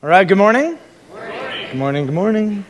All right, good morning. Good morning, good morning.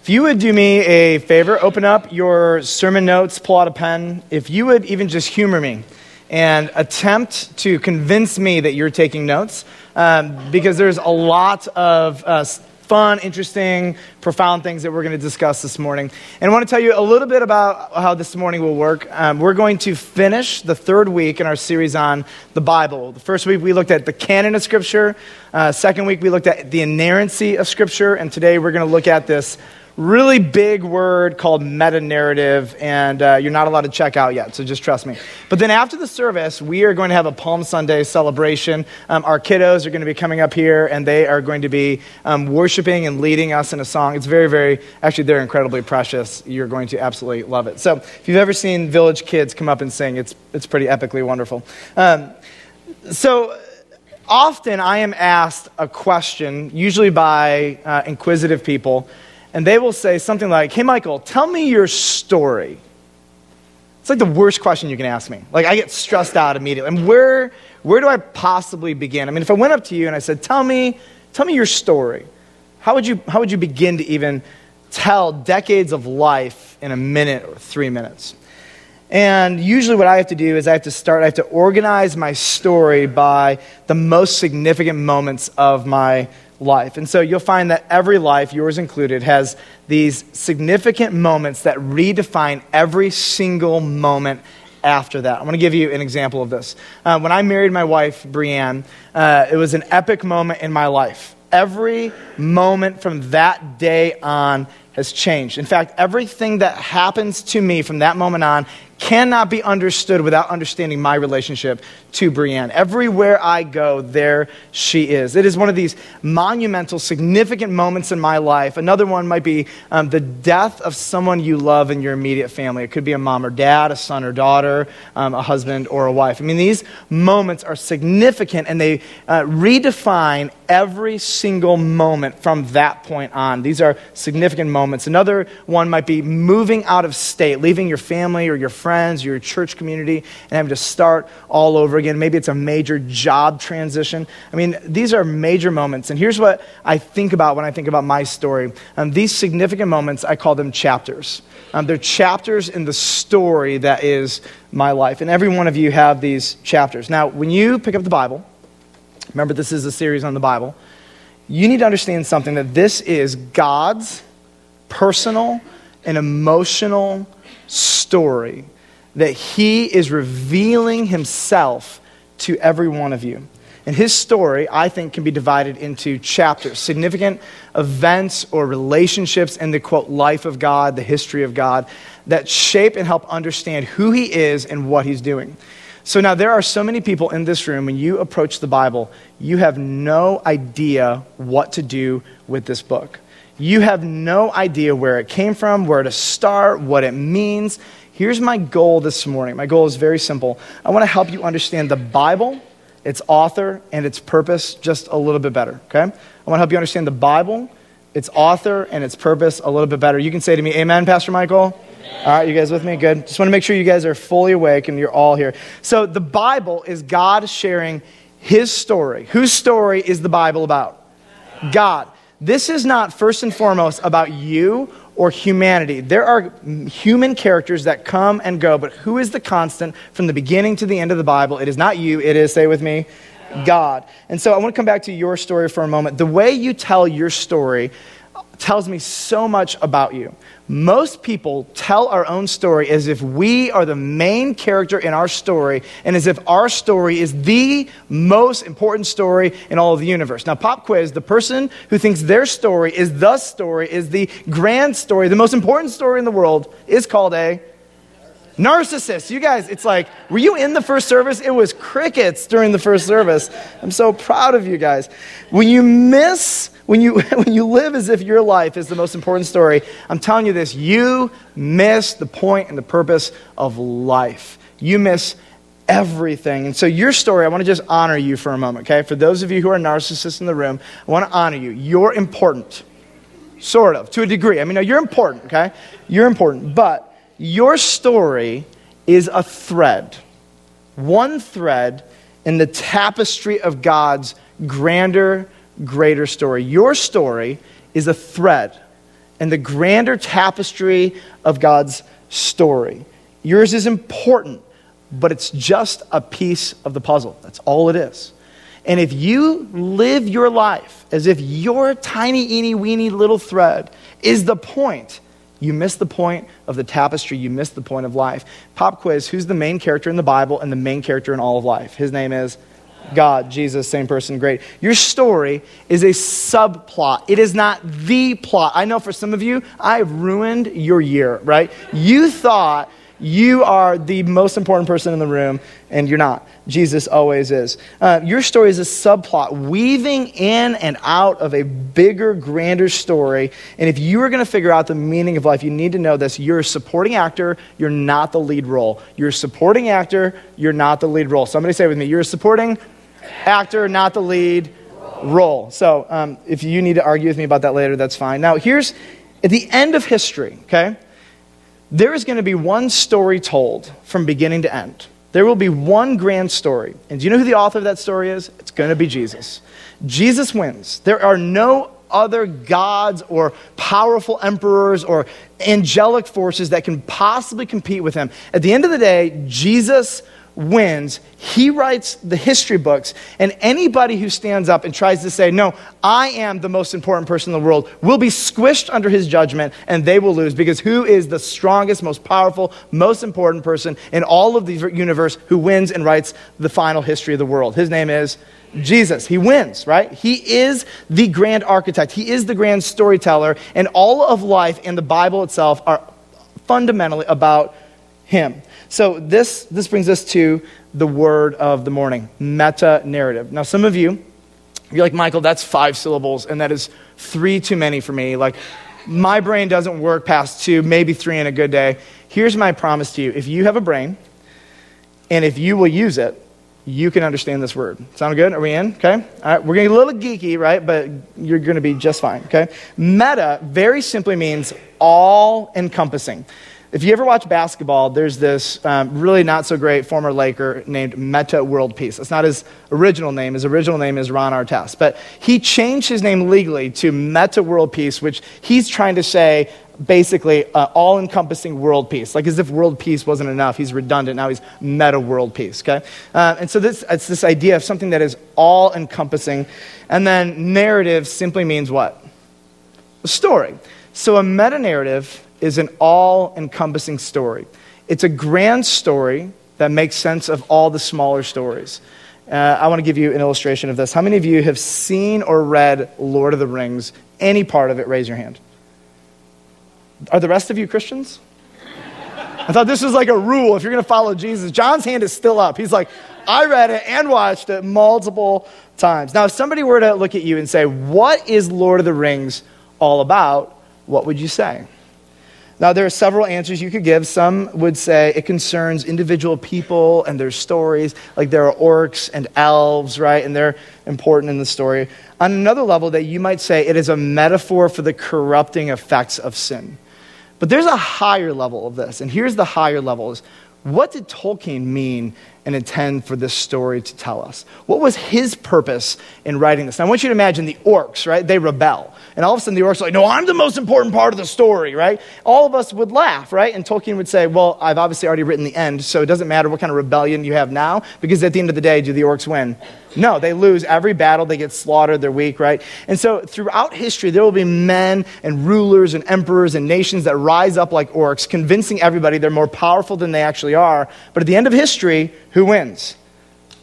If you would do me a favor, open up your sermon notes, pull out a pen. If you would even just humor me and attempt to convince me that you're taking notes, um, because there's a lot of uh, fun, interesting, profound things that we're going to discuss this morning. And I want to tell you a little bit about how this morning will work. Um, we're going to finish the third week in our series on the Bible. The first week we looked at the canon of Scripture, uh, second week we looked at the inerrancy of Scripture, and today we're going to look at this really big word called meta narrative, and uh, you're not allowed to check out yet, so just trust me. But then after the service, we are going to have a Palm Sunday celebration. Um, our kiddos are going to be coming up here, and they are going to be um, worshiping and leading us in a song. It's very, very, actually, they're incredibly precious. You're going to absolutely love it. So if you've ever seen Village Kids come up and sing, it's, it's pretty epically wonderful. Um, so, often I am asked a question, usually by uh, inquisitive people, and they will say something like, Hey, Michael, tell me your story. It's like the worst question you can ask me. Like, I get stressed out immediately. And where, where do I possibly begin? I mean, if I went up to you and I said, Tell me, tell me your story, how would you, how would you begin to even tell decades of life in a minute or three minutes? And usually, what I have to do is I have to start, I have to organize my story by the most significant moments of my life. And so you'll find that every life, yours included, has these significant moments that redefine every single moment after that. I'm going to give you an example of this. Uh, when I married my wife, Brienne, uh, it was an epic moment in my life. Every moment from that day on has changed. In fact, everything that happens to me from that moment on cannot be understood without understanding my relationship to Brienne. Everywhere I go, there she is. It is one of these monumental, significant moments in my life. Another one might be um, the death of someone you love in your immediate family. It could be a mom or dad, a son or daughter, um, a husband or a wife. I mean, these moments are significant and they uh, redefine every single moment from that point on. These are significant moments. Another one might be moving out of state, leaving your family or your friends, your church community, and having to start all over again. Maybe it's a major job transition. I mean, these are major moments. And here's what I think about when I think about my story. Um, these significant moments, I call them chapters. Um, they're chapters in the story that is my life. And every one of you have these chapters. Now, when you pick up the Bible, remember this is a series on the Bible, you need to understand something that this is God's personal and emotional story that he is revealing himself to every one of you. And his story, I think, can be divided into chapters, significant events or relationships in the quote, life of God, the history of God, that shape and help understand who he is and what he's doing. So now there are so many people in this room, when you approach the Bible, you have no idea what to do with this book. You have no idea where it came from, where to start, what it means. Here's my goal this morning. My goal is very simple. I want to help you understand the Bible, its author, and its purpose just a little bit better, okay? I want to help you understand the Bible, its author, and its purpose a little bit better. You can say to me, Amen, Pastor Michael? All right, you guys with me? Good. Just want to make sure you guys are fully awake and you're all here. So, the Bible is God sharing his story. Whose story is the Bible about? God. This is not first and foremost about you or humanity. There are human characters that come and go, but who is the constant from the beginning to the end of the Bible? It is not you, it is, say with me, God. And so I want to come back to your story for a moment. The way you tell your story tells me so much about you. Most people tell our own story as if we are the main character in our story and as if our story is the most important story in all of the universe. Now, pop quiz the person who thinks their story is the story, is the grand story, the most important story in the world, is called a narcissist. You guys, it's like, were you in the first service? It was crickets during the first service. I'm so proud of you guys. When you miss when you, when you live as if your life is the most important story, I'm telling you this, you miss the point and the purpose of life. You miss everything. And so, your story, I want to just honor you for a moment, okay? For those of you who are narcissists in the room, I want to honor you. You're important, sort of, to a degree. I mean, no, you're important, okay? You're important. But your story is a thread, one thread in the tapestry of God's grander greater story. Your story is a thread in the grander tapestry of God's story. Yours is important, but it's just a piece of the puzzle. That's all it is. And if you live your life as if your tiny, eeny, weeny little thread is the point, you miss the point of the tapestry. You miss the point of life. Pop quiz Who's the main character in the Bible and the main character in all of life? His name is God, Jesus, same person, great. Your story is a subplot. It is not the plot. I know for some of you, I've ruined your year, right? You thought you are the most important person in the room, and you're not. Jesus always is. Uh, your story is a subplot, weaving in and out of a bigger, grander story. And if you are going to figure out the meaning of life, you need to know this. You're a supporting actor, you're not the lead role. You're a supporting actor, you're not the lead role. Somebody say with me, you're a supporting actor, not the lead role. So um, if you need to argue with me about that later, that's fine. Now, here's at the end of history, okay? There is going to be one story told from beginning to end. There will be one grand story. And do you know who the author of that story is? It's going to be Jesus. Jesus wins. There are no other gods or powerful emperors or angelic forces that can possibly compete with him. At the end of the day, Jesus wins, he writes the history books, and anybody who stands up and tries to say, No, I am the most important person in the world, will be squished under his judgment and they will lose because who is the strongest, most powerful, most important person in all of the universe who wins and writes the final history of the world? His name is Jesus. He wins, right? He is the grand architect, he is the grand storyteller, and all of life and the Bible itself are fundamentally about him. So this, this brings us to the word of the morning meta narrative. Now, some of you, you're like, Michael, that's five syllables, and that is three too many for me. Like, my brain doesn't work past two, maybe three in a good day. Here's my promise to you if you have a brain, and if you will use it, you can understand this word. Sound good? Are we in? Okay. All right. We're going to get a little geeky, right? But you're going to be just fine. Okay. Meta very simply means all encompassing. If you ever watch basketball, there's this um, really not so great former Laker named Metta World Peace. That's not his original name. His original name is Ron Artest. But he changed his name legally to Metta World Peace, which he's trying to say basically uh, all encompassing world peace. Like as if world peace wasn't enough. He's redundant. Now he's meta world peace. Okay? Uh, and so this, it's this idea of something that is all encompassing. And then narrative simply means what? A story. So a meta narrative is an all encompassing story. It's a grand story that makes sense of all the smaller stories. Uh, I want to give you an illustration of this. How many of you have seen or read Lord of the Rings? Any part of it, raise your hand. Are the rest of you Christians? I thought this was like a rule if you're going to follow Jesus. John's hand is still up. He's like, I read it and watched it multiple times. Now, if somebody were to look at you and say, What is Lord of the Rings all about? What would you say? Now, there are several answers you could give. Some would say it concerns individual people and their stories, like there are orcs and elves, right? And they're important in the story. On another level, that you might say it is a metaphor for the corrupting effects of sin. But there's a higher level of this, and here's the higher level is what did Tolkien mean and intend for this story to tell us? What was his purpose in writing this? Now, I want you to imagine the orcs, right? They rebel. And all of a sudden, the orcs are like, no, I'm the most important part of the story, right? All of us would laugh, right? And Tolkien would say, well, I've obviously already written the end, so it doesn't matter what kind of rebellion you have now, because at the end of the day, do the orcs win? No, they lose every battle, they get slaughtered, they're weak, right? And so throughout history, there will be men and rulers and emperors and nations that rise up like orcs, convincing everybody they're more powerful than they actually are. But at the end of history, who wins?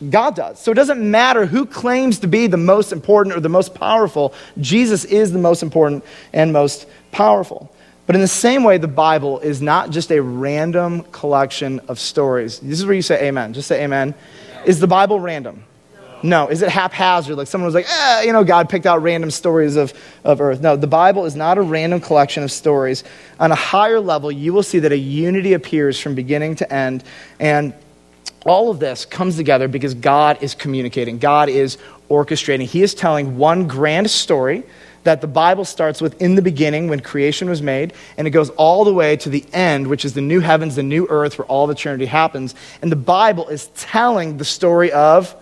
God does. So it doesn't matter who claims to be the most important or the most powerful, Jesus is the most important and most powerful. But in the same way, the Bible is not just a random collection of stories. This is where you say amen. Just say amen. Is the Bible random? No. Is it haphazard? Like someone was like, eh, you know, God picked out random stories of, of earth. No, the Bible is not a random collection of stories. On a higher level, you will see that a unity appears from beginning to end. And all of this comes together because God is communicating, God is orchestrating. He is telling one grand story that the Bible starts with in the beginning when creation was made, and it goes all the way to the end, which is the new heavens, the new earth, where all of eternity happens. And the Bible is telling the story of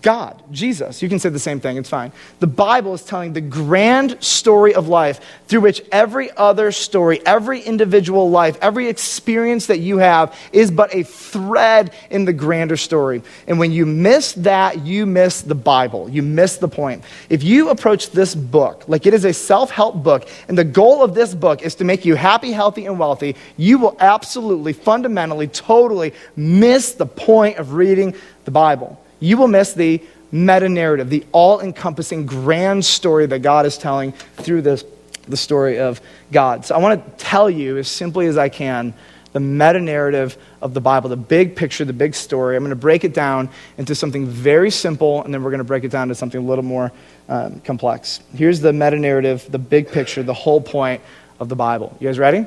God, Jesus. You can say the same thing, it's fine. The Bible is telling the grand story of life through which every other story, every individual life, every experience that you have is but a thread in the grander story. And when you miss that, you miss the Bible. You miss the point. If you approach this book like it is a self help book, and the goal of this book is to make you happy, healthy, and wealthy, you will absolutely, fundamentally, totally miss the point of reading the Bible you will miss the meta narrative, the all encompassing grand story that God is telling through this, the story of God. So I want to tell you as simply as I can the meta narrative of the Bible, the big picture, the big story. I'm going to break it down into something very simple, and then we're going to break it down to something a little more um, complex. Here's the meta narrative, the big picture, the whole point of the Bible. You guys ready?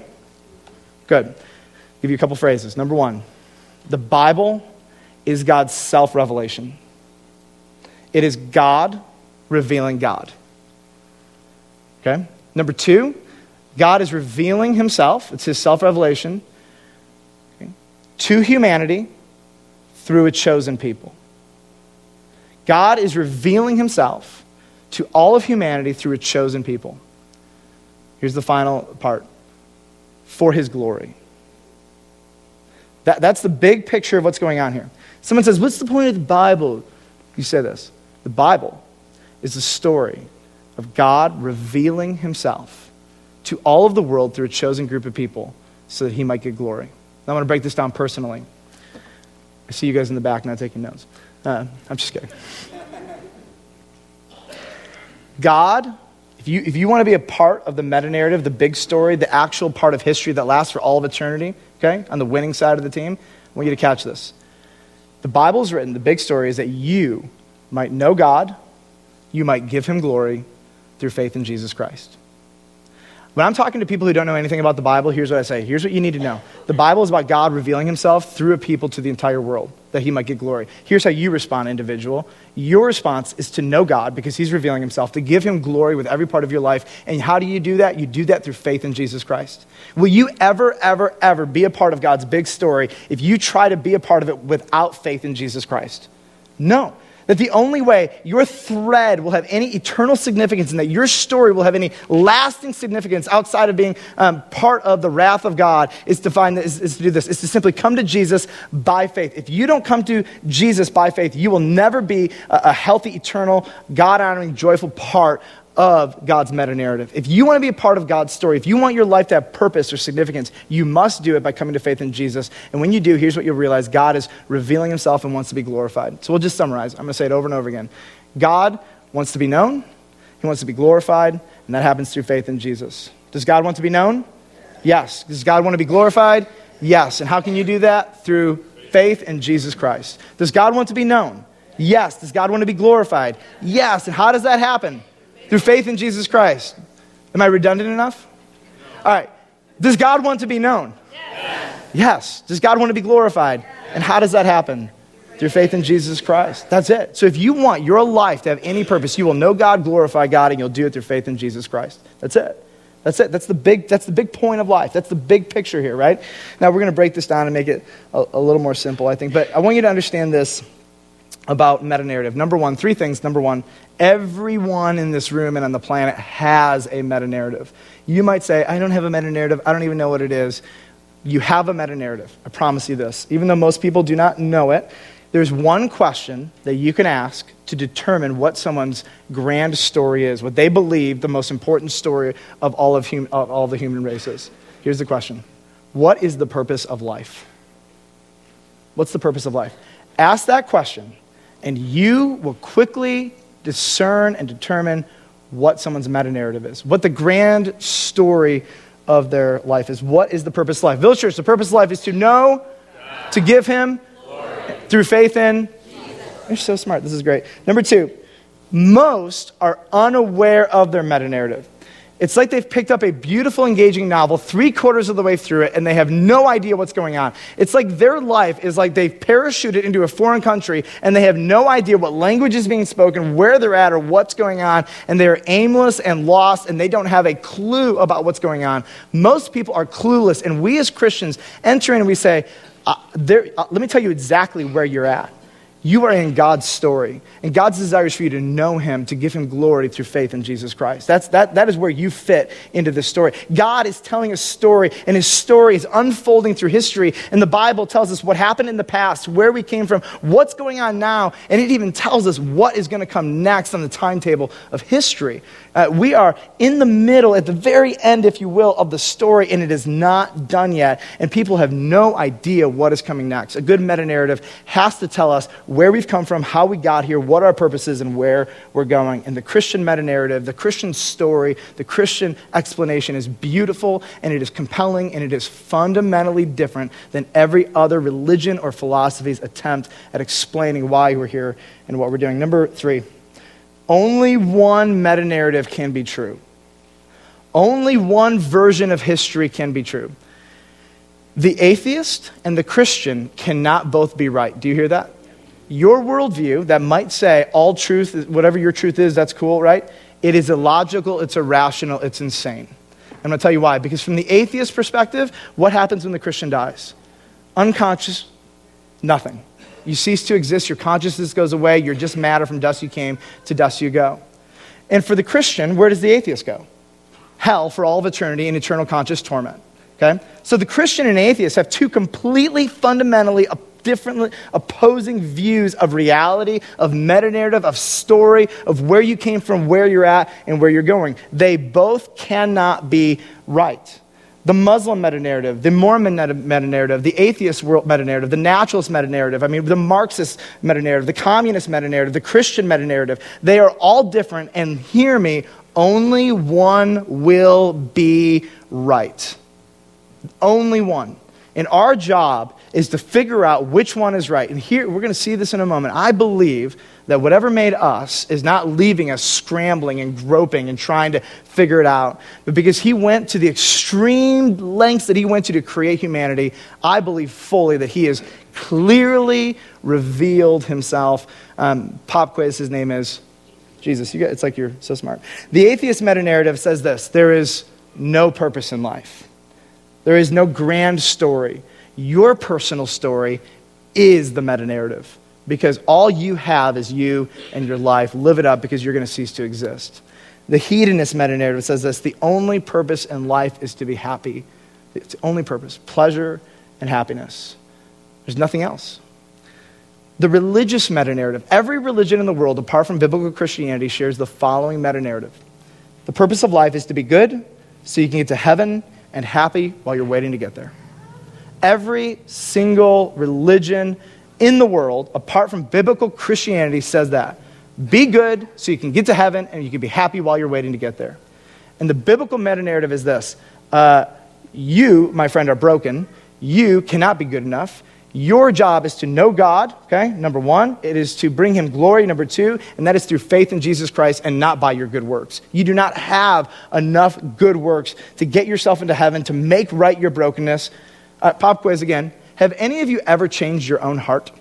Good. Give you a couple phrases. Number one, the Bible is God's self revelation. It is God revealing God. Okay? Number two, God is revealing himself, it's his self revelation, okay, to humanity through a chosen people. God is revealing himself to all of humanity through a chosen people. Here's the final part for his glory. That, that's the big picture of what's going on here. Someone says, What's the point of the Bible? You say this The Bible is the story of God revealing himself to all of the world through a chosen group of people so that he might get glory. I want to break this down personally. I see you guys in the back not taking notes. Uh, I'm just kidding. God, if you, if you want to be a part of the meta narrative, the big story, the actual part of history that lasts for all of eternity, okay, on the winning side of the team, I want you to catch this. The Bible is written, the big story is that you might know God, you might give him glory through faith in Jesus Christ. When I'm talking to people who don't know anything about the Bible, here's what I say. Here's what you need to know. The Bible is about God revealing himself through a people to the entire world that he might get glory. Here's how you respond, individual. Your response is to know God because he's revealing himself, to give him glory with every part of your life. And how do you do that? You do that through faith in Jesus Christ. Will you ever, ever, ever be a part of God's big story if you try to be a part of it without faith in Jesus Christ? No. That the only way your thread will have any eternal significance and that your story will have any lasting significance outside of being um, part of the wrath of God is to find is, is to do this, is to simply come to Jesus by faith. If you don't come to Jesus by faith, you will never be a, a healthy, eternal, God honoring, joyful part of God's meta narrative. If you want to be a part of God's story, if you want your life to have purpose or significance, you must do it by coming to faith in Jesus. And when you do, here's what you'll realize God is revealing himself and wants to be glorified. So we'll just summarize. I'm going to say it over and over again. God wants to be known, he wants to be glorified, and that happens through faith in Jesus. Does God want to be known? Yes. Does God want to be glorified? Yes. And how can you do that? Through faith in Jesus Christ. Does God want to be known? Yes. Does God want to be glorified? Yes. And how does that happen? Through faith in Jesus Christ. Am I redundant enough? All right. Does God want to be known? Yes. yes. Does God want to be glorified? And how does that happen? Through faith in Jesus Christ. That's it. So if you want your life to have any purpose, you will know God, glorify God, and you'll do it through faith in Jesus Christ. That's it. That's it. That's the big, that's the big point of life. That's the big picture here, right? Now we're going to break this down and make it a, a little more simple, I think. But I want you to understand this about meta narrative. Number one, three things. Number one, everyone in this room and on the planet has a meta narrative. You might say, I don't have a meta narrative, I don't even know what it is. You have a meta narrative. I promise you this. Even though most people do not know it, there's one question that you can ask to determine what someone's grand story is, what they believe the most important story of all of, hum- of all the human races. Here's the question What is the purpose of life? What's the purpose of life? Ask that question and you will quickly discern and determine what someone's meta narrative is, what the grand story of their life is. What is the purpose of life? Village Church, the purpose of life is to know, to give Him Glory. through faith in. You're so smart. This is great. Number two, most are unaware of their meta narrative. It's like they've picked up a beautiful, engaging novel three quarters of the way through it and they have no idea what's going on. It's like their life is like they've parachuted into a foreign country and they have no idea what language is being spoken, where they're at, or what's going on, and they're aimless and lost and they don't have a clue about what's going on. Most people are clueless, and we as Christians enter in and we say, uh, uh, Let me tell you exactly where you're at. You are in God's story, and God's desire is for you to know Him, to give Him glory through faith in Jesus Christ. That's, that, that is where you fit into this story. God is telling a story, and His story is unfolding through history, and the Bible tells us what happened in the past, where we came from, what's going on now, and it even tells us what is going to come next on the timetable of history. Uh, we are in the middle, at the very end, if you will, of the story, and it is not done yet, and people have no idea what is coming next. A good meta narrative has to tell us where we've come from, how we got here, what our purpose is, and where we're going. And the Christian meta narrative, the Christian story, the Christian explanation is beautiful, and it is compelling, and it is fundamentally different than every other religion or philosophy's attempt at explaining why we're here and what we're doing. Number three. Only one meta narrative can be true. Only one version of history can be true. The atheist and the Christian cannot both be right. Do you hear that? Your worldview that might say all truth, whatever your truth is, that's cool, right? It is illogical, it's irrational, it's insane. I'm going to tell you why. Because from the atheist perspective, what happens when the Christian dies? Unconscious, nothing. You cease to exist, your consciousness goes away, you're just matter from dust you came to dust you go. And for the Christian, where does the atheist go? Hell for all of eternity in eternal conscious torment. Okay? So the Christian and atheist have two completely fundamentally uh, different opposing views of reality, of meta narrative, of story, of where you came from, where you're at, and where you're going. They both cannot be right the Muslim meta narrative, the Mormon meta narrative, the atheist world meta narrative, the naturalist meta narrative, I mean, the Marxist meta narrative, the communist meta narrative, the Christian meta narrative. They are all different, and hear me, only one will be right. Only one. And our job is to figure out which one is right. And here, we're going to see this in a moment. I believe that whatever made us is not leaving us scrambling and groping and trying to figure it out, but because he went to the extreme lengths that he went to to create humanity, I believe fully that he has clearly revealed himself. Um, pop quiz, his name is Jesus. You got, it's like you're so smart. The atheist meta narrative says this there is no purpose in life, there is no grand story. Your personal story is the meta narrative because all you have is you and your life. Live it up because you're going to cease to exist. The hedonist meta narrative says this the only purpose in life is to be happy. It's the only purpose pleasure and happiness. There's nothing else. The religious meta narrative, every religion in the world, apart from biblical Christianity, shares the following meta narrative The purpose of life is to be good so you can get to heaven and happy while you're waiting to get there. Every single religion in the world, apart from biblical Christianity, says that. Be good so you can get to heaven and you can be happy while you're waiting to get there. And the biblical meta narrative is this uh, You, my friend, are broken. You cannot be good enough. Your job is to know God, okay? Number one, it is to bring him glory. Number two, and that is through faith in Jesus Christ and not by your good works. You do not have enough good works to get yourself into heaven, to make right your brokenness. Uh, pop quiz again. Have any of you ever changed your own heart?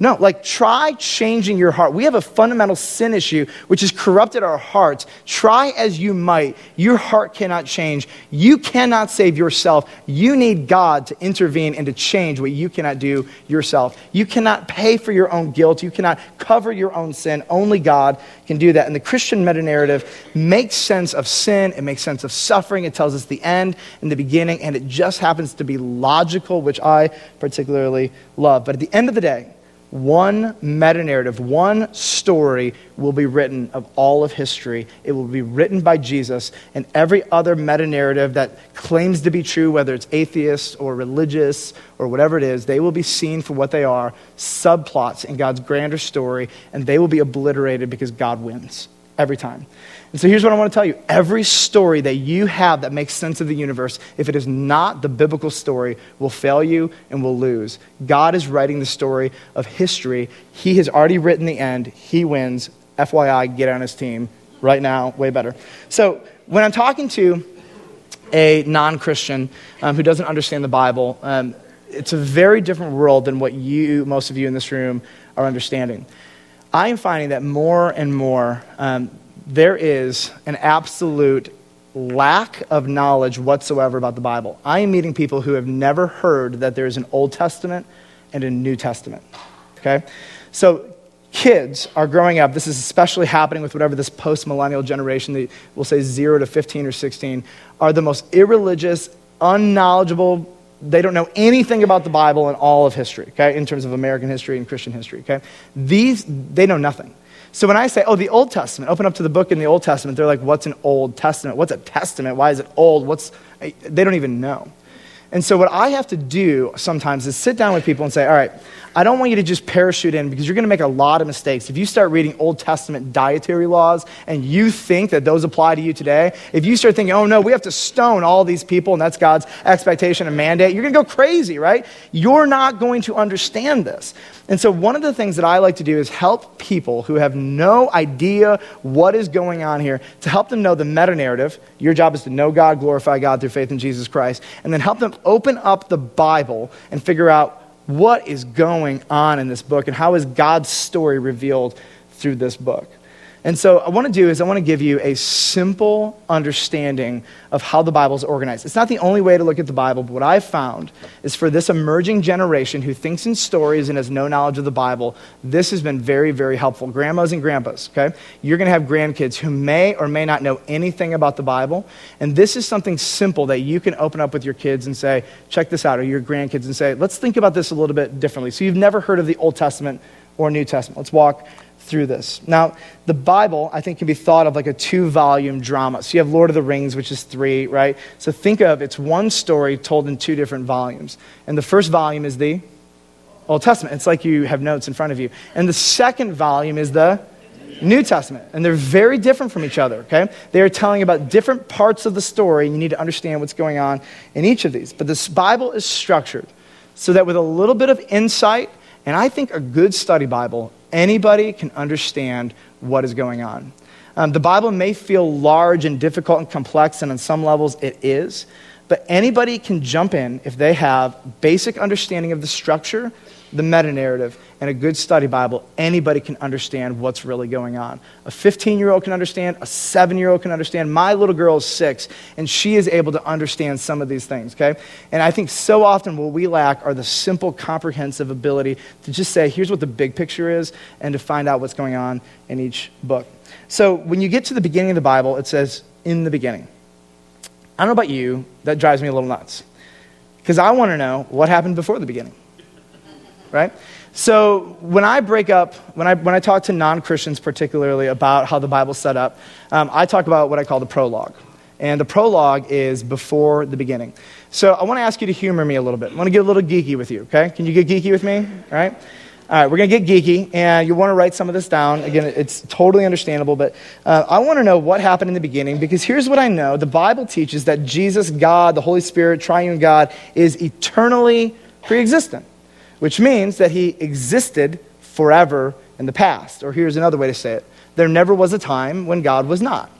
No, like try changing your heart. We have a fundamental sin issue which has corrupted our hearts. Try as you might, your heart cannot change. You cannot save yourself. You need God to intervene and to change what you cannot do yourself. You cannot pay for your own guilt. You cannot cover your own sin. Only God can do that. And the Christian meta narrative makes sense of sin, it makes sense of suffering. It tells us the end and the beginning, and it just happens to be logical, which I particularly love. But at the end of the day, one meta narrative, one story will be written of all of history. It will be written by Jesus, and every other meta narrative that claims to be true, whether it's atheist or religious or whatever it is, they will be seen for what they are subplots in God's grander story, and they will be obliterated because God wins every time. And so here's what I want to tell you every story that you have that makes sense of the universe, if it is not the biblical story, will fail you and will lose. God is writing the story of history. He has already written the end. He wins. FYI, get on his team right now, way better. So when I'm talking to a non Christian um, who doesn't understand the Bible, um, it's a very different world than what you, most of you in this room, are understanding. I am finding that more and more um, there is an absolute lack of knowledge whatsoever about the Bible. I am meeting people who have never heard that there is an Old Testament and a New Testament. Okay? So kids are growing up, this is especially happening with whatever this post millennial generation, that we'll say 0 to 15 or 16, are the most irreligious, unknowledgeable, they don't know anything about the Bible in all of history, okay, in terms of American history and Christian history, okay? These, they know nothing. So when I say, oh, the Old Testament, open up to the book in the Old Testament, they're like, what's an Old Testament? What's a testament? Why is it old? What's, they don't even know. And so what I have to do sometimes is sit down with people and say, all right, I don't want you to just parachute in because you're going to make a lot of mistakes. If you start reading Old Testament dietary laws and you think that those apply to you today, if you start thinking, oh no, we have to stone all these people and that's God's expectation and mandate, you're going to go crazy, right? You're not going to understand this. And so, one of the things that I like to do is help people who have no idea what is going on here to help them know the meta narrative. Your job is to know God, glorify God through faith in Jesus Christ, and then help them open up the Bible and figure out what is going on in this book and how is God's story revealed through this book. And so, I want to do is I want to give you a simple understanding of how the Bible is organized. It's not the only way to look at the Bible, but what I've found is for this emerging generation who thinks in stories and has no knowledge of the Bible, this has been very, very helpful. Grandmas and grandpas, okay? You're going to have grandkids who may or may not know anything about the Bible. And this is something simple that you can open up with your kids and say, check this out, or your grandkids and say, let's think about this a little bit differently. So, you've never heard of the Old Testament or New Testament. Let's walk through this. Now, the Bible, I think, can be thought of like a two volume drama. So you have Lord of the Rings, which is three, right? So think of it's one story told in two different volumes. And the first volume is the Old Testament. It's like you have notes in front of you. And the second volume is the New Testament. And they're very different from each other, okay? They are telling about different parts of the story, and you need to understand what's going on in each of these. But this Bible is structured so that with a little bit of insight, and I think a good study Bible Anybody can understand what is going on. Um, the Bible may feel large and difficult and complex, and on some levels it is, but anybody can jump in if they have basic understanding of the structure the meta narrative, and a good study Bible, anybody can understand what's really going on. A 15 year old can understand, a seven year old can understand. My little girl is six, and she is able to understand some of these things, okay? And I think so often what we lack are the simple, comprehensive ability to just say, here's what the big picture is, and to find out what's going on in each book. So when you get to the beginning of the Bible, it says, in the beginning. I don't know about you, that drives me a little nuts. Because I want to know what happened before the beginning right? So when I break up, when I, when I talk to non Christians particularly about how the Bible's set up, um, I talk about what I call the prologue. And the prologue is before the beginning. So I want to ask you to humor me a little bit. I want to get a little geeky with you, okay? Can you get geeky with me? All right? All right, we're going to get geeky, and you want to write some of this down. Again, it's totally understandable, but uh, I want to know what happened in the beginning because here's what I know. The Bible teaches that Jesus, God, the Holy Spirit, triune God, is eternally pre existent which means that he existed forever in the past. Or here's another way to say it there never was a time when God was not.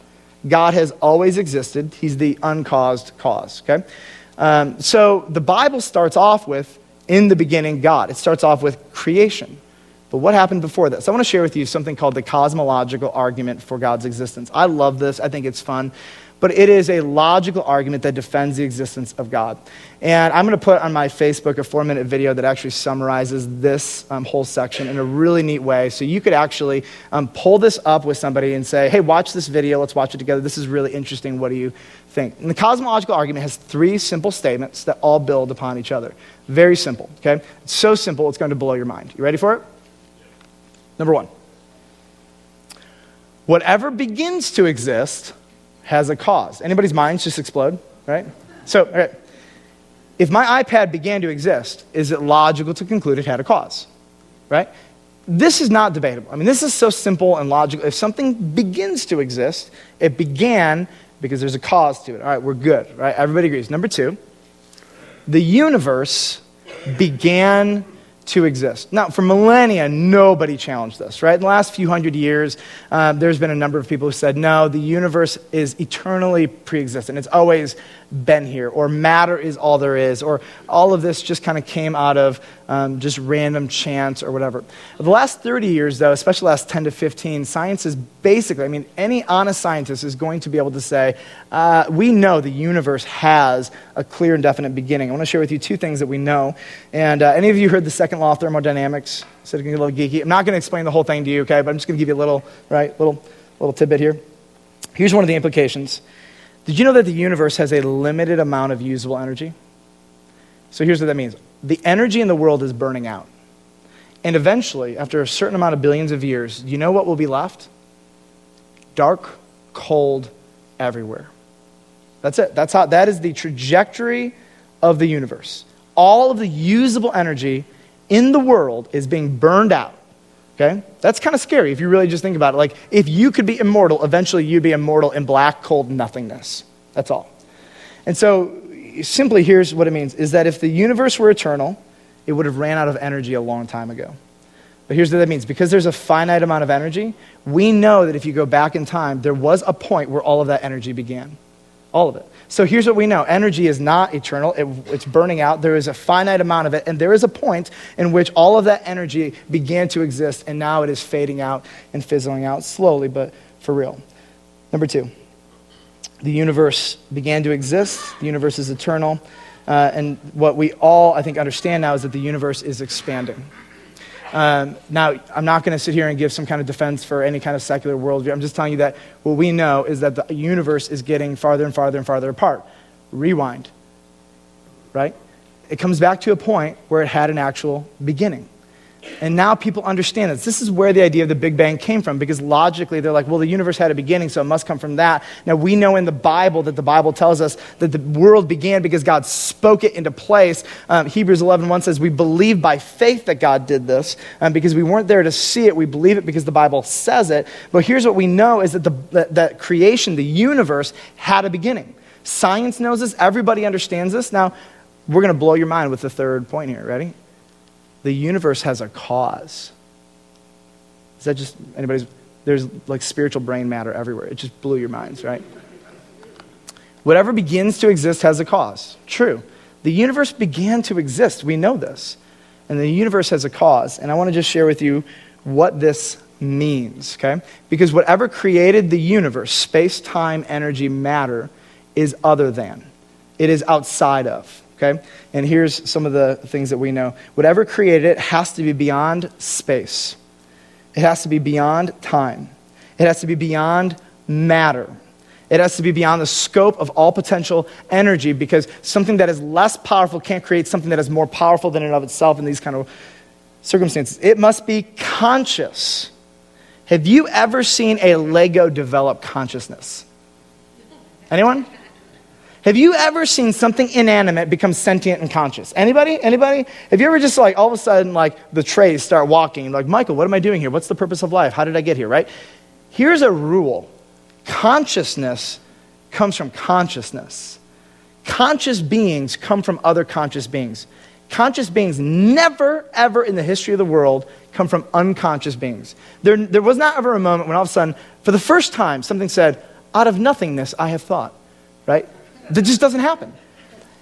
God has always existed, he's the uncaused cause, okay? Um, so the Bible starts off with, in the beginning, God. It starts off with creation. But what happened before this? I want to share with you something called the cosmological argument for God's existence. I love this, I think it's fun but it is a logical argument that defends the existence of God. And I'm going to put on my Facebook a four minute video that actually summarizes this um, whole section in a really neat way. So you could actually um, pull this up with somebody and say, hey, watch this video, let's watch it together. This is really interesting. What do you think? And the cosmological argument has three simple statements that all build upon each other. Very simple, okay? It's so simple, it's going to blow your mind. You ready for it? Number one. Whatever begins to exist has a cause. Anybody's minds just explode, right? So, if my iPad began to exist, is it logical to conclude it had a cause, right? This is not debatable. I mean, this is so simple and logical. If something begins to exist, it began because there's a cause to it. All right, we're good, right? Everybody agrees. Number two, the universe began to exist. Now, for millennia, nobody challenged this, right? In the last few hundred years, uh, there's been a number of people who said, no, the universe is eternally pre existent. It's always been here, or matter is all there is, or all of this just kind of came out of um, just random chance or whatever. The last 30 years, though, especially the last 10 to 15, science is basically, I mean, any honest scientist is going to be able to say, uh, we know the universe has a clear and definite beginning. I want to share with you two things that we know. And uh, any of you heard the second law of thermodynamics? So going to get a little geeky. I'm not going to explain the whole thing to you, okay, but I'm just going to give you a little, right, little, little tidbit here. Here's one of the implications. Did you know that the universe has a limited amount of usable energy? So here's what that means the energy in the world is burning out. And eventually, after a certain amount of billions of years, you know what will be left? Dark, cold, everywhere. That's it. That's how that is the trajectory of the universe. All of the usable energy in the world is being burned out. Okay? That's kind of scary if you really just think about it. Like, if you could be immortal, eventually you'd be immortal in black, cold nothingness. That's all. And so, simply, here's what it means is that if the universe were eternal, it would have ran out of energy a long time ago. But here's what that means because there's a finite amount of energy, we know that if you go back in time, there was a point where all of that energy began. All of it. So here's what we know energy is not eternal, it, it's burning out. There is a finite amount of it, and there is a point in which all of that energy began to exist, and now it is fading out and fizzling out slowly, but for real. Number two, the universe began to exist, the universe is eternal, uh, and what we all, I think, understand now is that the universe is expanding. Um, now, I'm not going to sit here and give some kind of defense for any kind of secular worldview. I'm just telling you that what we know is that the universe is getting farther and farther and farther apart. Rewind, right? It comes back to a point where it had an actual beginning. And now people understand this. This is where the idea of the Big Bang came from because logically they're like, well, the universe had a beginning, so it must come from that. Now we know in the Bible that the Bible tells us that the world began because God spoke it into place. Um, Hebrews 11.1 says, we believe by faith that God did this um, because we weren't there to see it. We believe it because the Bible says it. But here's what we know is that, the, that, that creation, the universe, had a beginning. Science knows this. Everybody understands this. Now, we're going to blow your mind with the third point here. Ready? The universe has a cause. Is that just anybody's? There's like spiritual brain matter everywhere. It just blew your minds, right? Whatever begins to exist has a cause. True. The universe began to exist. We know this. And the universe has a cause. And I want to just share with you what this means, okay? Because whatever created the universe, space, time, energy, matter, is other than. It is outside of okay? And here's some of the things that we know. Whatever created it has to be beyond space, it has to be beyond time, it has to be beyond matter. It has to be beyond the scope of all potential energy because something that is less powerful can't create something that is more powerful than it of itself in these kind of circumstances. It must be conscious. Have you ever seen a Lego develop consciousness? Anyone? Have you ever seen something inanimate become sentient and conscious? Anybody? Anybody? Have you ever just like all of a sudden like the trays start walking? Like, Michael, what am I doing here? What's the purpose of life? How did I get here, right? Here's a rule consciousness comes from consciousness. Conscious beings come from other conscious beings. Conscious beings never, ever in the history of the world come from unconscious beings. There, there was not ever a moment when all of a sudden, for the first time, something said, Out of nothingness I have thought, right? That just doesn't happen.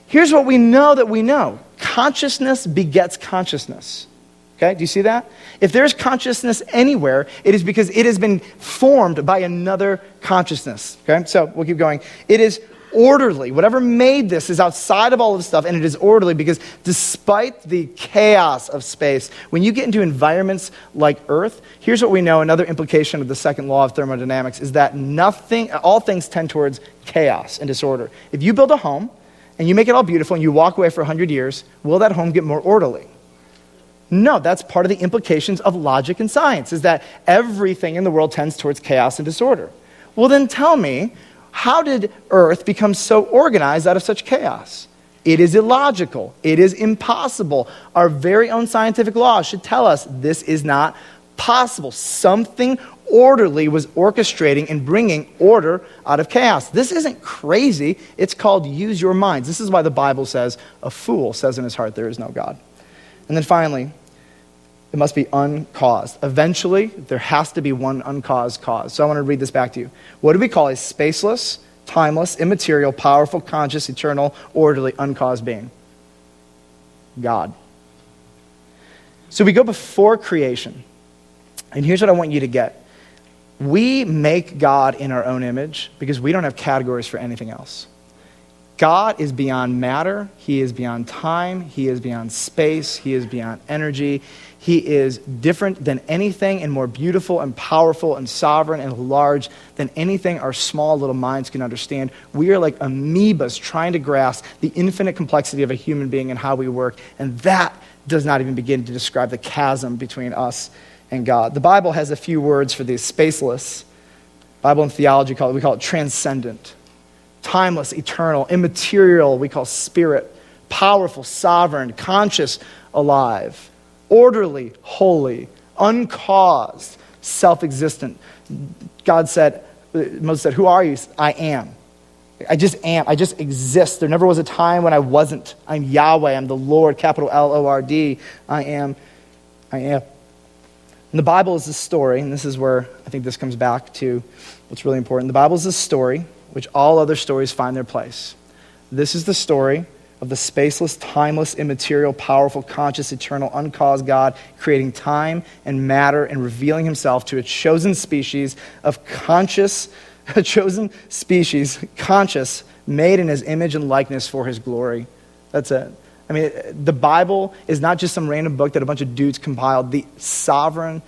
Here's what we know that we know consciousness begets consciousness. Okay, do you see that? If there's consciousness anywhere, it is because it has been formed by another consciousness. Okay, so we'll keep going. It is orderly. Whatever made this is outside of all of stuff, and it is orderly because despite the chaos of space, when you get into environments like Earth, here's what we know another implication of the second law of thermodynamics is that nothing, all things tend towards chaos and disorder. If you build a home and you make it all beautiful and you walk away for 100 years, will that home get more orderly? No, that's part of the implications of logic and science, is that everything in the world tends towards chaos and disorder. Well, then tell me, how did Earth become so organized out of such chaos? It is illogical. It is impossible. Our very own scientific laws should tell us this is not possible. Something orderly was orchestrating and bringing order out of chaos. This isn't crazy. It's called use your minds. This is why the Bible says, a fool says in his heart, there is no God. And then finally, it must be uncaused. Eventually, there has to be one uncaused cause. So I want to read this back to you. What do we call a spaceless, timeless, immaterial, powerful, conscious, eternal, orderly, uncaused being? God. So we go before creation. And here's what I want you to get we make God in our own image because we don't have categories for anything else. God is beyond matter, He is beyond time, He is beyond space, He is beyond energy. He is different than anything and more beautiful and powerful and sovereign and large than anything our small little minds can understand. We are like amoebas trying to grasp the infinite complexity of a human being and how we work, and that does not even begin to describe the chasm between us and God. The Bible has a few words for these spaceless. Bible and theology call it, we call it transcendent, timeless, eternal, immaterial, we call spirit, powerful, sovereign, conscious, alive, orderly, holy, uncaused, self existent. God said, uh, Moses said, Who are you? I am. I just am. I just exist. There never was a time when I wasn't. I'm Yahweh. I'm the Lord, capital L O R D. I am. I am. And the Bible is this story, and this is where I think this comes back to what's really important. The Bible is this story which all other stories find their place. This is the story of the spaceless, timeless, immaterial, powerful, conscious, eternal, uncaused God creating time and matter and revealing himself to a chosen species of conscious, a chosen species, conscious, made in his image and likeness for his glory. That's it. I mean, the Bible is not just some random book that a bunch of dudes compiled. The sovereign,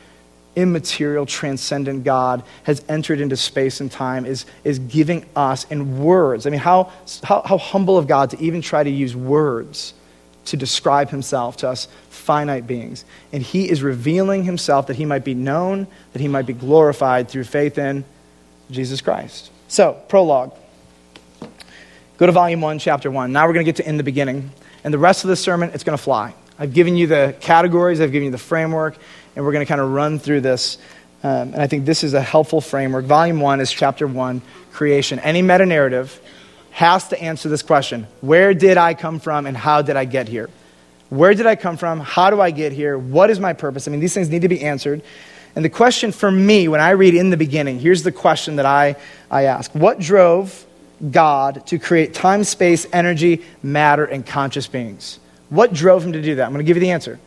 immaterial, transcendent God has entered into space and time, is, is giving us in words. I mean, how, how, how humble of God to even try to use words to describe himself to us finite beings. And he is revealing himself that he might be known, that he might be glorified through faith in Jesus Christ. So, prologue. Go to volume 1, chapter 1. Now we're going to get to in the beginning. And the rest of the sermon, it's going to fly. I've given you the categories, I've given you the framework, and we're going to kind of run through this. Um, and I think this is a helpful framework. Volume 1 is chapter 1, creation. Any meta narrative has to answer this question Where did I come from and how did I get here? Where did I come from? How do I get here? What is my purpose? I mean, these things need to be answered. And the question for me, when I read in the beginning, here's the question that I, I ask What drove God to create time, space, energy, matter, and conscious beings. What drove him to do that? I'm going to give you the answer.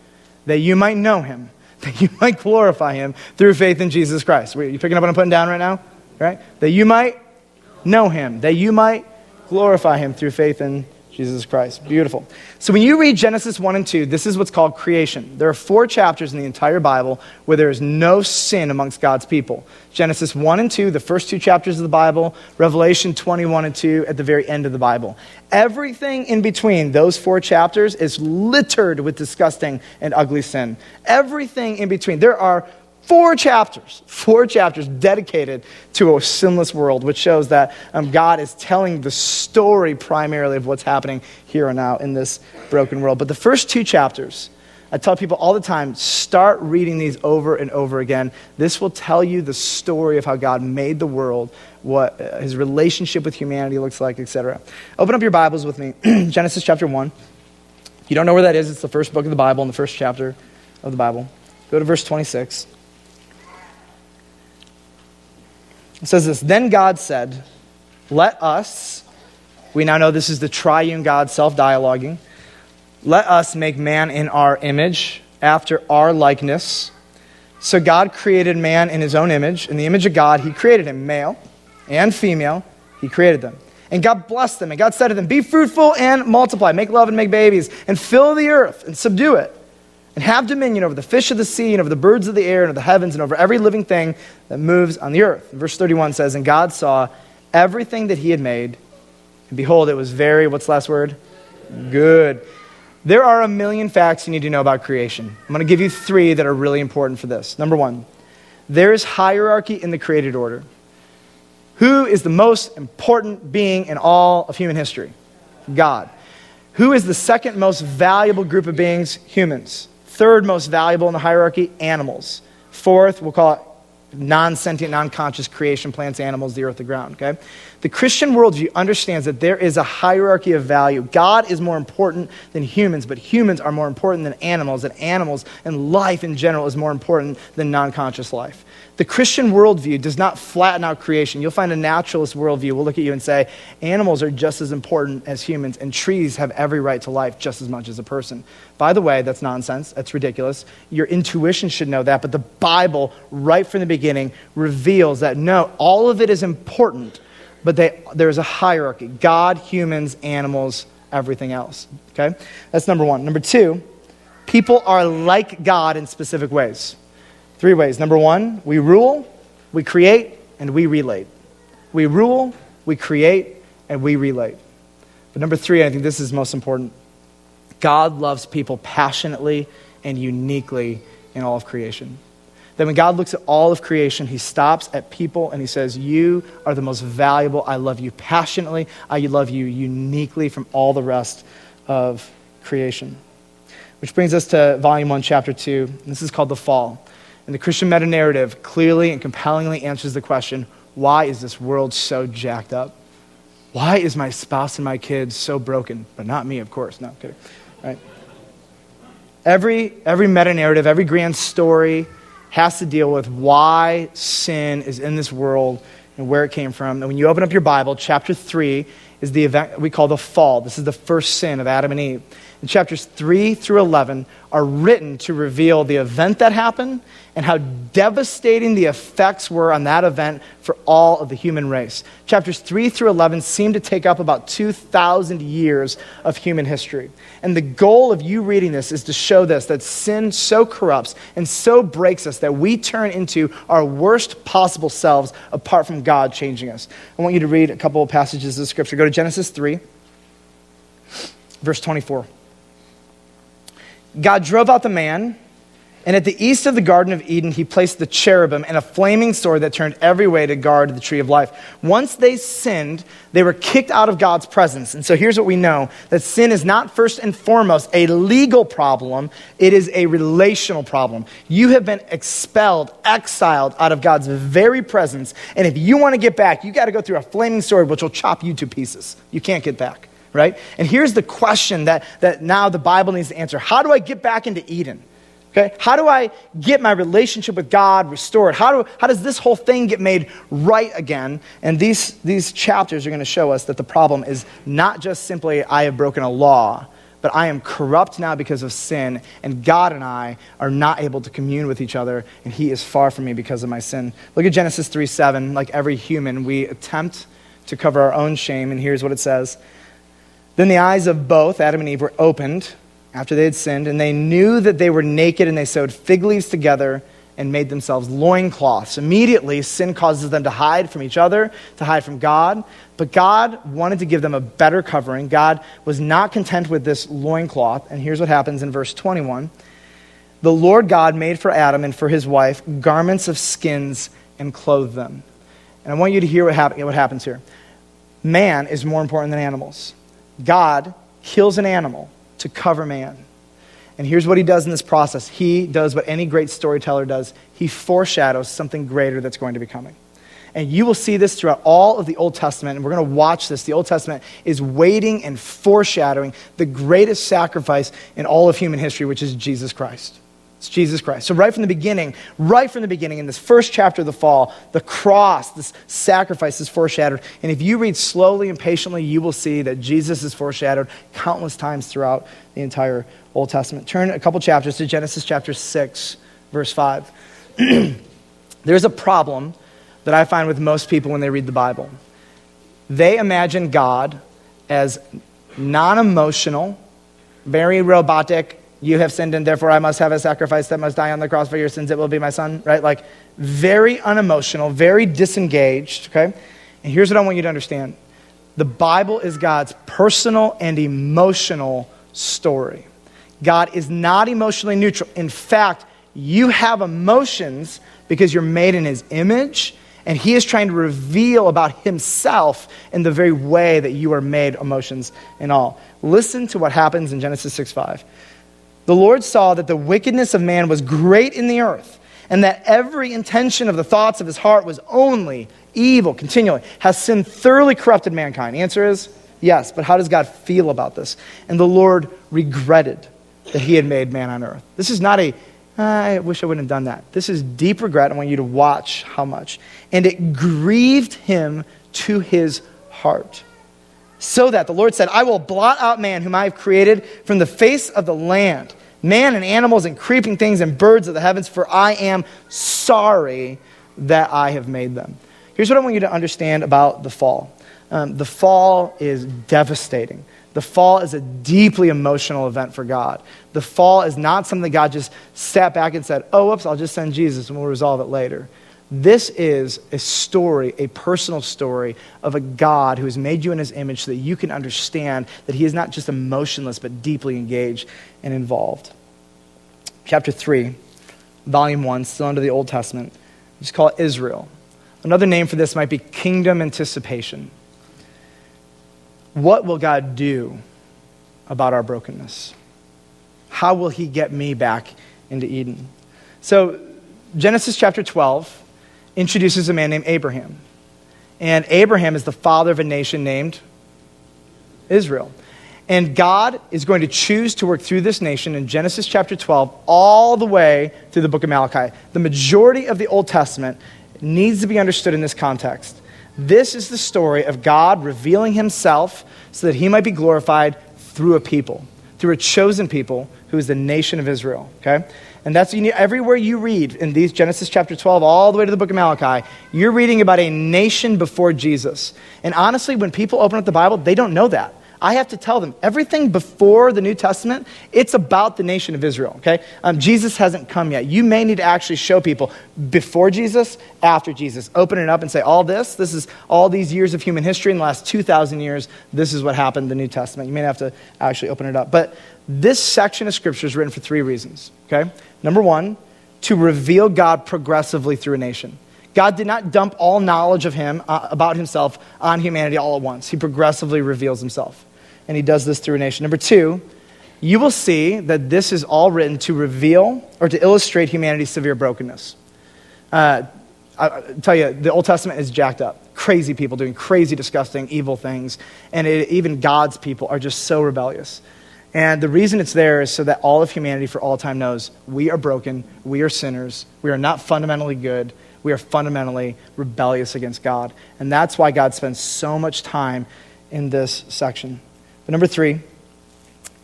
That you might know him, that you might glorify him through faith in Jesus Christ. Are you picking up what I'm putting down right now? Right? That you might know him, that you might glorify him through faith in Jesus Christ. Beautiful. So when you read Genesis 1 and 2, this is what's called creation. There are four chapters in the entire Bible where there is no sin amongst God's people. Genesis 1 and 2, the first two chapters of the Bible, Revelation 21 and 2 at the very end of the Bible. Everything in between those four chapters is littered with disgusting and ugly sin. Everything in between. There are Four chapters, four chapters dedicated to a sinless world, which shows that um, God is telling the story primarily of what's happening here and now in this broken world. But the first two chapters, I tell people all the time start reading these over and over again. This will tell you the story of how God made the world, what uh, his relationship with humanity looks like, etc. Open up your Bibles with me, Genesis chapter 1. If you don't know where that is, it's the first book of the Bible and the first chapter of the Bible. Go to verse 26. It says this Then God said, Let us, we now know this is the triune God self dialoguing, let us make man in our image, after our likeness. So God created man in his own image. In the image of God, he created him, male and female. He created them. And God blessed them. And God said to them, Be fruitful and multiply, make love and make babies, and fill the earth and subdue it and have dominion over the fish of the sea and over the birds of the air and over the heavens and over every living thing that moves on the earth. Verse 31 says, And God saw everything that he had made, and behold, it was very, what's the last word? Good. There are a million facts you need to know about creation. I'm going to give you three that are really important for this. Number one, there is hierarchy in the created order. Who is the most important being in all of human history? God. Who is the second most valuable group of beings? Humans. Third most valuable in the hierarchy, animals. Fourth, we'll call it non sentient, non conscious creation plants, animals, the earth, the ground. Okay? The Christian worldview understands that there is a hierarchy of value. God is more important than humans, but humans are more important than animals, and animals and life in general is more important than non conscious life. The Christian worldview does not flatten out creation. You'll find a naturalist worldview will look at you and say, animals are just as important as humans, and trees have every right to life just as much as a person. By the way, that's nonsense. That's ridiculous. Your intuition should know that, but the Bible, right from the beginning, reveals that no, all of it is important, but they, there's a hierarchy God, humans, animals, everything else. Okay? That's number one. Number two, people are like God in specific ways. Three ways. Number one, we rule, we create, and we relate. We rule, we create, and we relate. But number three, I think this is most important God loves people passionately and uniquely in all of creation. That when God looks at all of creation, he stops at people and he says, You are the most valuable. I love you passionately. I love you uniquely from all the rest of creation. Which brings us to volume one, chapter two. This is called The Fall. And the Christian meta narrative clearly and compellingly answers the question why is this world so jacked up? Why is my spouse and my kids so broken? But not me, of course. No, I'm kidding. Right? Every, every meta narrative, every grand story has to deal with why sin is in this world and where it came from. And when you open up your Bible, chapter 3 is the event we call the fall. This is the first sin of Adam and Eve. And chapters 3 through 11 are written to reveal the event that happened and how devastating the effects were on that event for all of the human race. Chapters 3 through 11 seem to take up about 2,000 years of human history. And the goal of you reading this is to show this that sin so corrupts and so breaks us that we turn into our worst possible selves apart from God changing us. I want you to read a couple of passages of Scripture. Go to Genesis 3, verse 24. God drove out the man and at the east of the Garden of Eden, he placed the cherubim and a flaming sword that turned every way to guard the tree of life. Once they sinned, they were kicked out of God's presence. And so here's what we know that sin is not first and foremost a legal problem, it is a relational problem. You have been expelled, exiled out of God's very presence. And if you want to get back, you got to go through a flaming sword, which will chop you to pieces. You can't get back, right? And here's the question that, that now the Bible needs to answer How do I get back into Eden? Okay? How do I get my relationship with God restored? How, do, how does this whole thing get made right again? And these, these chapters are going to show us that the problem is not just simply I have broken a law, but I am corrupt now because of sin, and God and I are not able to commune with each other, and He is far from me because of my sin. Look at Genesis 3 7. Like every human, we attempt to cover our own shame, and here's what it says Then the eyes of both Adam and Eve were opened after they had sinned, and they knew that they were naked, and they sewed fig leaves together and made themselves loincloths. Immediately, sin causes them to hide from each other, to hide from God. But God wanted to give them a better covering. God was not content with this loincloth. And here's what happens in verse 21 The Lord God made for Adam and for his wife garments of skins and clothed them. And I want you to hear what, what happens here. Man is more important than animals. God kills an animal to cover man. And here's what he does in this process he does what any great storyteller does he foreshadows something greater that's going to be coming. And you will see this throughout all of the Old Testament. And we're going to watch this. The Old Testament is waiting and foreshadowing the greatest sacrifice in all of human history, which is Jesus Christ. It's Jesus Christ. So, right from the beginning, right from the beginning, in this first chapter of the fall, the cross, this sacrifice is foreshadowed. And if you read slowly and patiently, you will see that Jesus is foreshadowed countless times throughout the entire Old Testament. Turn a couple chapters to Genesis chapter 6, verse 5. There's a problem that I find with most people when they read the Bible. They imagine God as non emotional, very robotic, you have sinned, and therefore I must have a sacrifice that must die on the cross for your sins. It will be my son, right? Like, very unemotional, very disengaged, okay? And here's what I want you to understand the Bible is God's personal and emotional story. God is not emotionally neutral. In fact, you have emotions because you're made in his image, and he is trying to reveal about himself in the very way that you are made emotions and all. Listen to what happens in Genesis 6 5 the Lord saw that the wickedness of man was great in the earth, and that every intention of the thoughts of his heart was only evil continually. Has sin thoroughly corrupted mankind? The answer is yes. But how does God feel about this? And the Lord regretted that he had made man on earth. This is not a ah, I wish I wouldn't have done that. This is deep regret. I want you to watch how much. And it grieved him to his heart. So that the Lord said, I will blot out man whom I have created from the face of the land, man and animals and creeping things and birds of the heavens, for I am sorry that I have made them. Here's what I want you to understand about the fall um, the fall is devastating. The fall is a deeply emotional event for God. The fall is not something God just sat back and said, oh, whoops, I'll just send Jesus and we'll resolve it later. This is a story, a personal story of a God who has made you in his image so that you can understand that he is not just emotionless, but deeply engaged and involved. Chapter 3, volume 1, still under the Old Testament. Just call it Israel. Another name for this might be kingdom anticipation. What will God do about our brokenness? How will He get me back into Eden? So, Genesis chapter 12 introduces a man named Abraham. And Abraham is the father of a nation named Israel. And God is going to choose to work through this nation in Genesis chapter 12 all the way through the book of Malachi. The majority of the Old Testament needs to be understood in this context. This is the story of God revealing himself so that he might be glorified through a people, through a chosen people who is the nation of Israel. Okay? And that's you need, everywhere you read in these Genesis chapter 12 all the way to the book of Malachi, you're reading about a nation before Jesus. And honestly, when people open up the Bible, they don't know that. I have to tell them everything before the New Testament, it's about the nation of Israel, okay? Um, Jesus hasn't come yet. You may need to actually show people before Jesus, after Jesus. Open it up and say, all this, this is all these years of human history in the last 2,000 years, this is what happened in the New Testament. You may have to actually open it up. But this section of Scripture is written for three reasons, okay? Number one, to reveal God progressively through a nation. God did not dump all knowledge of him, uh, about himself, on humanity all at once. He progressively reveals himself and he does this through a nation. Number two, you will see that this is all written to reveal or to illustrate humanity's severe brokenness. Uh, I, tell you, the Old Testament is jacked up. Crazy people doing crazy, disgusting, evil things. And it, even God's people are just so rebellious. And the reason it's there is so that all of humanity for all time knows we are broken, we are sinners, we are not fundamentally good, we are fundamentally rebellious against God. And that's why God spends so much time in this section. But number three,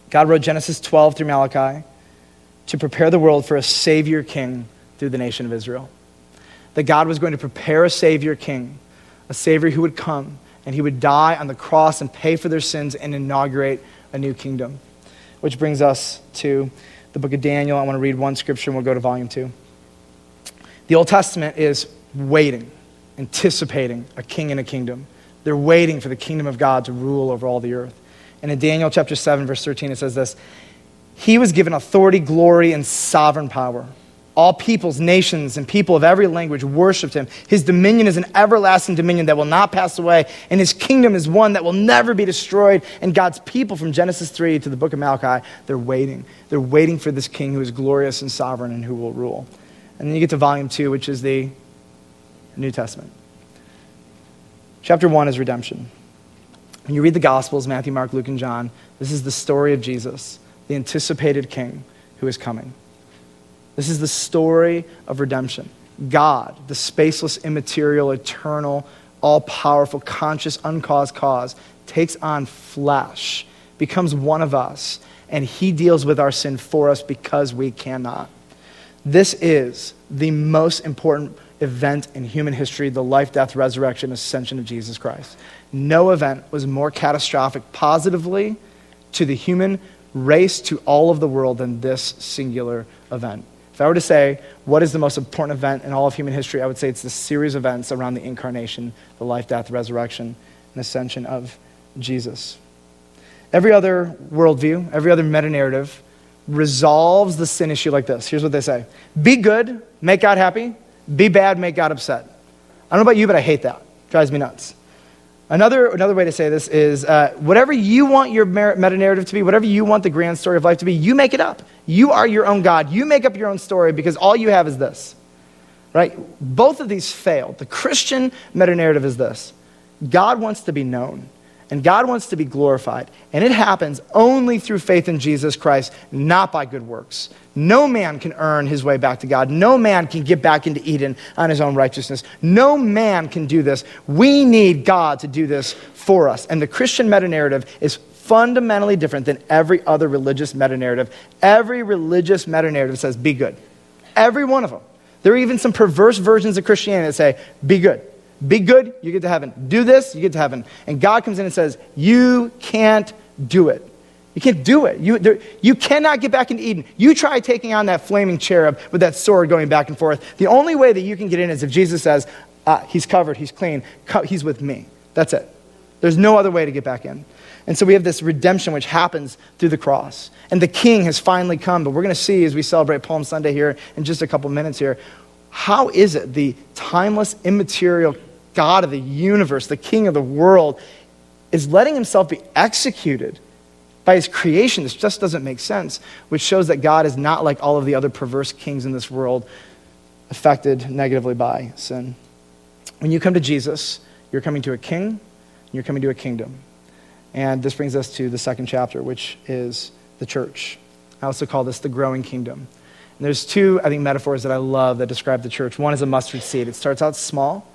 God wrote Genesis 12 through Malachi to prepare the world for a Savior King through the nation of Israel. That God was going to prepare a Savior King, a Savior who would come and he would die on the cross and pay for their sins and inaugurate a new kingdom. Which brings us to the book of Daniel. I want to read one scripture and we'll go to volume two. The Old Testament is waiting, anticipating a king and a kingdom. They're waiting for the kingdom of God to rule over all the earth. And in Daniel chapter 7, verse 13, it says this He was given authority, glory, and sovereign power. All peoples, nations, and people of every language worshiped him. His dominion is an everlasting dominion that will not pass away, and his kingdom is one that will never be destroyed. And God's people, from Genesis 3 to the book of Malachi, they're waiting. They're waiting for this king who is glorious and sovereign and who will rule. And then you get to volume 2, which is the New Testament. Chapter 1 is redemption. When you read the Gospels, Matthew, Mark, Luke, and John, this is the story of Jesus, the anticipated king who is coming. This is the story of redemption. God, the spaceless, immaterial, eternal, all powerful, conscious, uncaused cause, takes on flesh, becomes one of us, and he deals with our sin for us because we cannot. This is the most important event in human history the life, death, resurrection, ascension of Jesus Christ. No event was more catastrophic positively to the human race, to all of the world, than this singular event. If I were to say, what is the most important event in all of human history, I would say it's the series of events around the incarnation, the life, death, resurrection, and ascension of Jesus. Every other worldview, every other meta narrative resolves the sin issue like this. Here's what they say Be good, make God happy. Be bad, make God upset. I don't know about you, but I hate that. It drives me nuts. Another, another way to say this is uh, whatever you want your meta narrative to be, whatever you want the grand story of life to be, you make it up. You are your own God. You make up your own story because all you have is this. Right? Both of these fail. The Christian meta narrative is this God wants to be known. And God wants to be glorified. And it happens only through faith in Jesus Christ, not by good works. No man can earn his way back to God. No man can get back into Eden on his own righteousness. No man can do this. We need God to do this for us. And the Christian meta narrative is fundamentally different than every other religious meta narrative. Every religious meta narrative says, be good. Every one of them. There are even some perverse versions of Christianity that say, be good. Be good, you get to heaven. Do this, you get to heaven. And God comes in and says, You can't do it. You can't do it. You, there, you cannot get back into Eden. You try taking on that flaming cherub with that sword going back and forth. The only way that you can get in is if Jesus says, ah, He's covered, He's clean, He's with me. That's it. There's no other way to get back in. And so we have this redemption which happens through the cross. And the king has finally come. But we're going to see as we celebrate Palm Sunday here in just a couple minutes here how is it the timeless, immaterial God of the universe, the King of the world, is letting himself be executed by his creation? This just doesn't make sense, which shows that God is not like all of the other perverse kings in this world affected negatively by sin. When you come to Jesus, you're coming to a king, you're coming to a kingdom. And this brings us to the second chapter, which is the church. I also call this the growing kingdom. And there's two, I think, metaphors that I love that describe the church. One is a mustard seed. It starts out small,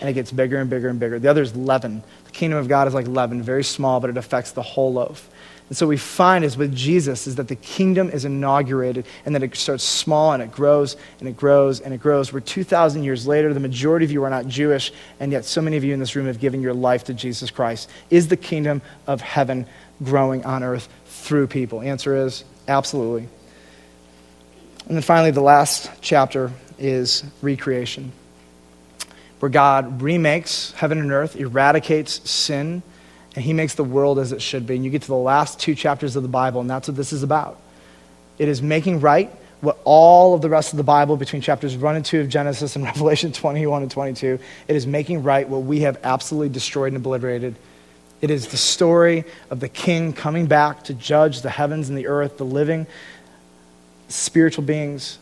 and it gets bigger and bigger and bigger. The other is leaven. The kingdom of God is like leaven, very small, but it affects the whole loaf. And so we find is with Jesus is that the kingdom is inaugurated and that it starts small and it grows and it grows and it grows. We're 2,000 years later. The majority of you are not Jewish, and yet so many of you in this room have given your life to Jesus Christ. Is the kingdom of heaven growing on earth through people? Answer is absolutely. And then finally, the last chapter is recreation where God remakes heaven and earth, eradicates sin, and he makes the world as it should be. And you get to the last two chapters of the Bible, and that's what this is about. It is making right what all of the rest of the Bible, between chapters 1 and 2 of Genesis and Revelation 21 and 22, it is making right what we have absolutely destroyed and obliterated. It is the story of the king coming back to judge the heavens and the earth, the living spiritual beings,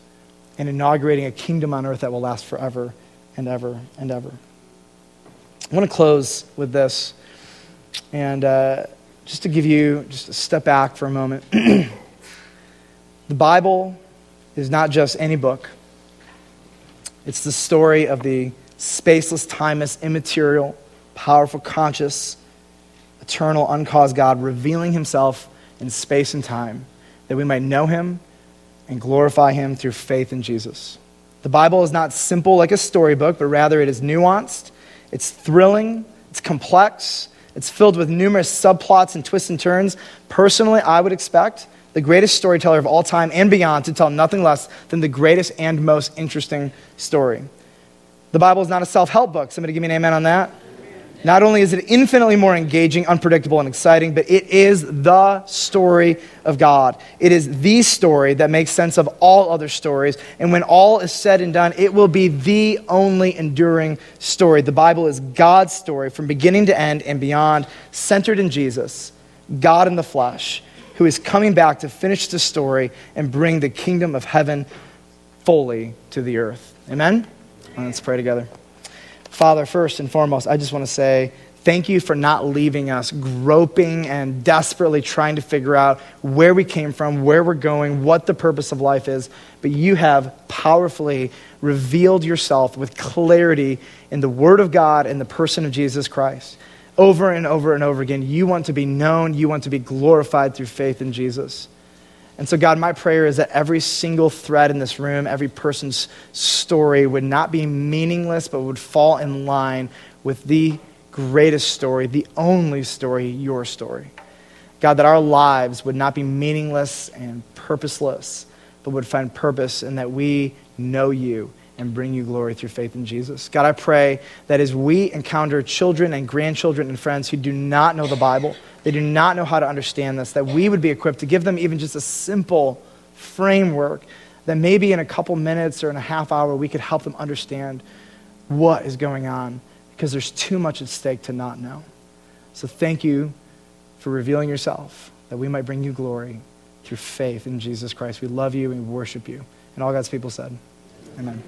and inaugurating a kingdom on earth that will last forever and ever and ever. I want to close with this, and uh, just to give you just a step back for a moment. the Bible is not just any book, it's the story of the spaceless, timeless, immaterial, powerful, conscious, eternal, uncaused God revealing himself in space and time that we might know him and glorify him through faith in Jesus. The Bible is not simple like a storybook, but rather it is nuanced, it's thrilling, it's complex, it's filled with numerous subplots and twists and turns. Personally, I would expect the greatest storyteller of all time and beyond to tell nothing less than the greatest and most interesting story. The Bible is not a self help book. Somebody give me an amen on that. Not only is it infinitely more engaging, unpredictable, and exciting, but it is the story of God. It is the story that makes sense of all other stories. And when all is said and done, it will be the only enduring story. The Bible is God's story from beginning to end and beyond, centered in Jesus, God in the flesh, who is coming back to finish the story and bring the kingdom of heaven fully to the earth. Amen? Let's pray together. Father, first and foremost, I just want to say thank you for not leaving us groping and desperately trying to figure out where we came from, where we're going, what the purpose of life is. But you have powerfully revealed yourself with clarity in the Word of God and the person of Jesus Christ. Over and over and over again, you want to be known, you want to be glorified through faith in Jesus. And so, God, my prayer is that every single thread in this room, every person's story would not be meaningless, but would fall in line with the greatest story, the only story, your story. God, that our lives would not be meaningless and purposeless, but would find purpose in that we know you and bring you glory through faith in Jesus. God, I pray that as we encounter children and grandchildren and friends who do not know the Bible, they do not know how to understand this, that we would be equipped to give them even just a simple framework that maybe in a couple minutes or in a half hour we could help them understand what is going on because there's too much at stake to not know. So thank you for revealing yourself that we might bring you glory through faith in Jesus Christ. We love you and we worship you. And all God's people said, Amen.